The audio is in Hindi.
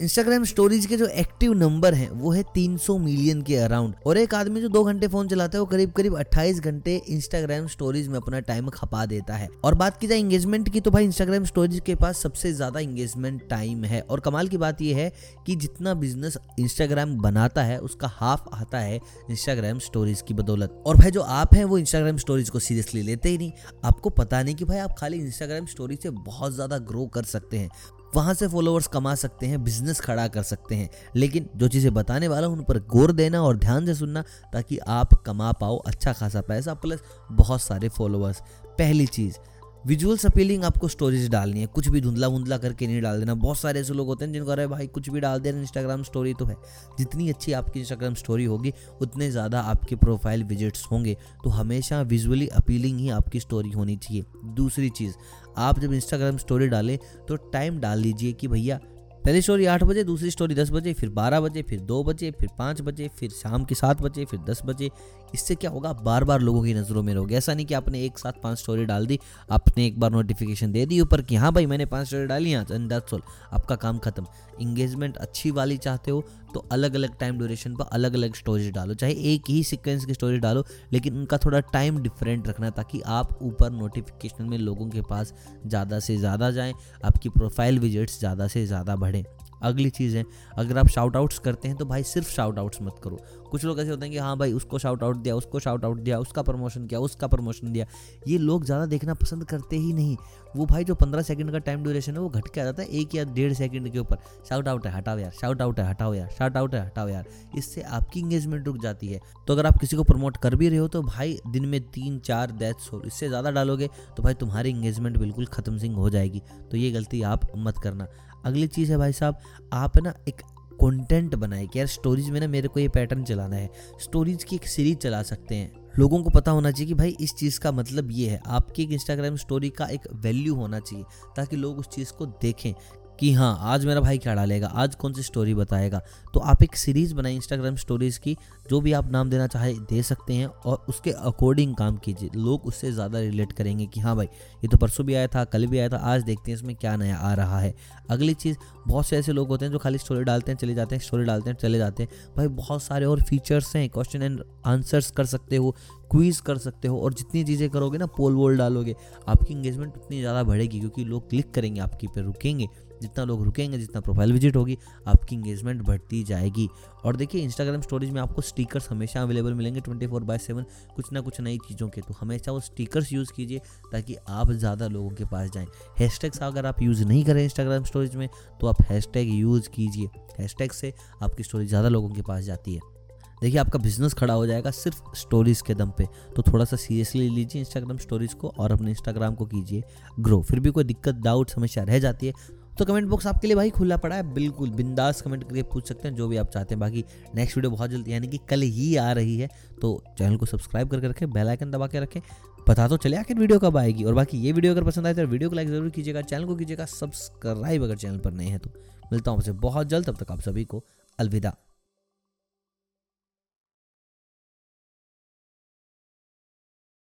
इंस्टाग्राम स्टोरीज के जो एक्टिव नंबर हैं, वो है 300 मिलियन के अराउंड और एक आदमी जो दो घंटे फ़ोन चलाता है, वो करीब करीब 28 घंटे इंस्टाग्राम स्टोरीज में अपना टाइम खपा देता है. और बात की जाए एंगेजमेंट की तो भाई इंस्टाग्राम स्टोरीज के पास सबसे ज़्यादा एंगेजमेंट टाइम है. और कमाल की बात यह है कि जितना बिज़नेस इंस्टाग्राम बनाता है, उसका हाफ़ आता है इंस्टाग्राम स्टोरीज की बदौलत. और भाई जो आप हैं, वो इंस्टाग्राम स्टोरीज को सीरियसली लेते ही नहीं. आपको पता नहीं कि भाई आप खाली इंस्टाग्राम स्टोरी से बहुत ज़्यादा ग्रो कर सकते हैं. वहाँ से फॉलोअर्स कमा सकते हैं बिज़नेस खड़ा कर सकते हैं। लेकिन जो चीज़ें बताने वाला हूँ, उन पर गौर देना और ध्यान से सुनना, ताकि आप कमा पाओ अच्छा खासा पैसा प्लस बहुत सारे फॉलोअर्स पहली चीज़ विजुअल्स अपीलिंग आपको स्टोरीज डालनी है। कुछ भी धुंधला वुंधला करके नहीं डाल देना। बहुत सारे ऐसे लोग होते हैं जिनको अरे भाई, कुछ भी डाल दे इंस्टाग्राम स्टोरी तो है। जितनी अच्छी आपकी इंस्टाग्राम स्टोरी होगी, उतने ज़्यादा आपके प्रोफ़ाइल विजिट्स होंगे। तो हमेशा विजुअली अपीलिंग ही आपकी स्टोरी होनी चाहिए। दूसरी चीज़, आप जब इंस्टाग्राम स्टोरी डालें तो टाइम डाल लीजिए कि भैया पहली स्टोरी आठ बजे, दूसरी स्टोरी दस बजे, फिर बारह बजे, फिर दो बजे, फिर पाँच बजे, फिर शाम के सात बजे, फिर दस बजे। इससे क्या होगा? बार बार लोगों की नज़रों में रहोगे। ऐसा नहीं कि आपने एक साथ पाँच स्टोरी डाल दी, आपने एक बार नोटिफिकेशन दे दी ऊपर कि हाँ भाई मैंने पाँच स्टोरी डाली यहाँ एंड दैट्स ऑल आपका काम खत्म। इंगेजमेंट अच्छी वाली चाहते हो तो अलग अलग टाइम ड्यूरेशन पर अलग अलग स्टोरीज डालो। चाहे एक ही सिक्वेंस की स्टोरी डालो, लेकिन उनका थोड़ा टाइम डिफरेंट रखना ताकि आप ऊपर नोटिफिकेशन में लोगों के पास ज़्यादा से ज़्यादा जाएँ, आपकी प्रोफ़ाइल विजिट्स ज़्यादा से ज़्यादा बढ़ें। अगली चीज़ है, अगर आप शाउट आउट्स करते हैं तो भाई सिर्फ़ शाउट आउट्स मत करो। कुछ लोग ऐसे होते हैं कि हाँ भाई उसको शाउट आउट दिया, उसको शाउट आउट दिया, उसका प्रमोशन किया, उसका प्रमोशन दिया। ये लोग ज़्यादा देखना पसंद करते ही नहीं। वो भाई जो पंद्रह सेकंड का टाइम ड्यूरेशन है, वो घट के आ जाता है एक या डेढ़ सेकंड के ऊपर। शाउट आउट है, हटाओ यार शाउट आउट है, हटाओ यार शाउट आउट है, हटाओ यार। इससे आपकी इंगेजमेंट रुक जाती है। तो अगर आप किसी को प्रमोट कर भी रहे हो तो भाई दिन में तीन, चार दैट्स हो, इससे ज़्यादा डालोगे तो भाई तुम्हारी इंगेजमेंट बिल्कुल ख़त्म सिंह हो जाएगी। तो ये गलती आप मत करना। अगली चीज़ है भाई साहब, आप ना एक कंटेंट बनाए कि यार स्टोरीज में ना मेरे को ये पैटर्न चलाना है। स्टोरीज की एक सीरीज़ चला सकते हैं। लोगों को पता होना चाहिए कि भाई इस चीज़ का मतलब ये है, आपकी एक इंस्टाग्राम स्टोरी का एक वैल्यू होना चाहिए, ताकि लोग उस चीज़ को देखें। कि हाँ आज मेरा भाई क्या डालेगा, आज कौन सी स्टोरी बताएगा। तो आप एक सीरीज़ बनाए इंस्टाग्राम स्टोरीज़ की, जो भी आप नाम देना चाहे, दे सकते हैं और उसके अकॉर्डिंग काम कीजिए। लोग उससे ज़्यादा रिलेट करेंगे कि हाँ भाई, ये तो परसों भी आया था, कल भी आया था, आज देखते हैं इसमें क्या नया आ रहा है। अगली चीज़, बहुत से ऐसे लोग होते हैं जो खाली स्टोरी डालते हैं, चले जाते हैं स्टोरी डालते हैं, चले जाते हैं। भाई, बहुत सारे और फीचर्स हैं क्वेश्चन एंड आंसर्स कर सकते हो क्वीज कर सकते हो और जितनी चीज़ें करोगे ना पोल वोल डालोगे, आपकी इंगेजमेंट उतनी ज़्यादा बढ़ेगी क्योंकि लोग क्लिक करेंगे आपकी पे, रुकेंगे। जितना लोग रुकेंगे, जितना प्रोफ़ाइल विज़िट होगी, आपकी इंगेजमेंट बढ़ती जाएगी। और देखिए इंस्टाग्राम स्टोरीज में आपको स्टिकर्स हमेशा अवेलेबल मिलेंगे ट्वेंटी फोर बाय सेवन कुछ ना कुछ नई चीज़ों के। तो हमेशा वो स्टिकर्स यूज़ कीजिए, ताकि आप ज़्यादा लोगों के पास जाएँ। हैशटैग्स अगर आप यूज़ नहीं करें इंस्टाग्राम स्टोरीज में तो आप हैशटैग यूज़ कीजिए। हैशटैग से आपकी स्टोरी ज़्यादा लोगों के पास जाती है। देखिए, आपका बिज़नेस खड़ा हो जाएगा सिर्फ़ स्टोरीज के दम पे। तो थोड़ा सा सीरियसली लीजिए इंस्टाग्राम स्टोरीज को और अपने इंस्टाग्राम को कीजिए। ग्रो फिर भी कोई दिक्कत डाउट समस्या रह जाती है। तो कमेंट बॉक्स आपके लिए भाई खुला पड़ा है। बिल्कुल बिंदास कमेंट करके पूछ सकते हैं, जो भी आप चाहते हैं। बाकी नेक्स्ट वीडियो बहुत जल्दी, यानी कि कल ही आ रही है। तो चैनल को सब्सक्राइब करके रखें बेल आइकन दबा के रखें। पता तो चले आखिर वीडियो कब आएगी। और बाकी ये वीडियो अगर पसंद आए तो वीडियो को लाइक ज़रूर कीजिएगा चैनल को कीजिएगा सब्सक्राइब अगर चैनल पर नहीं है तो। मिलता हूँ आपसे बहुत जल्द, तब तक आप सभी को अलविदा।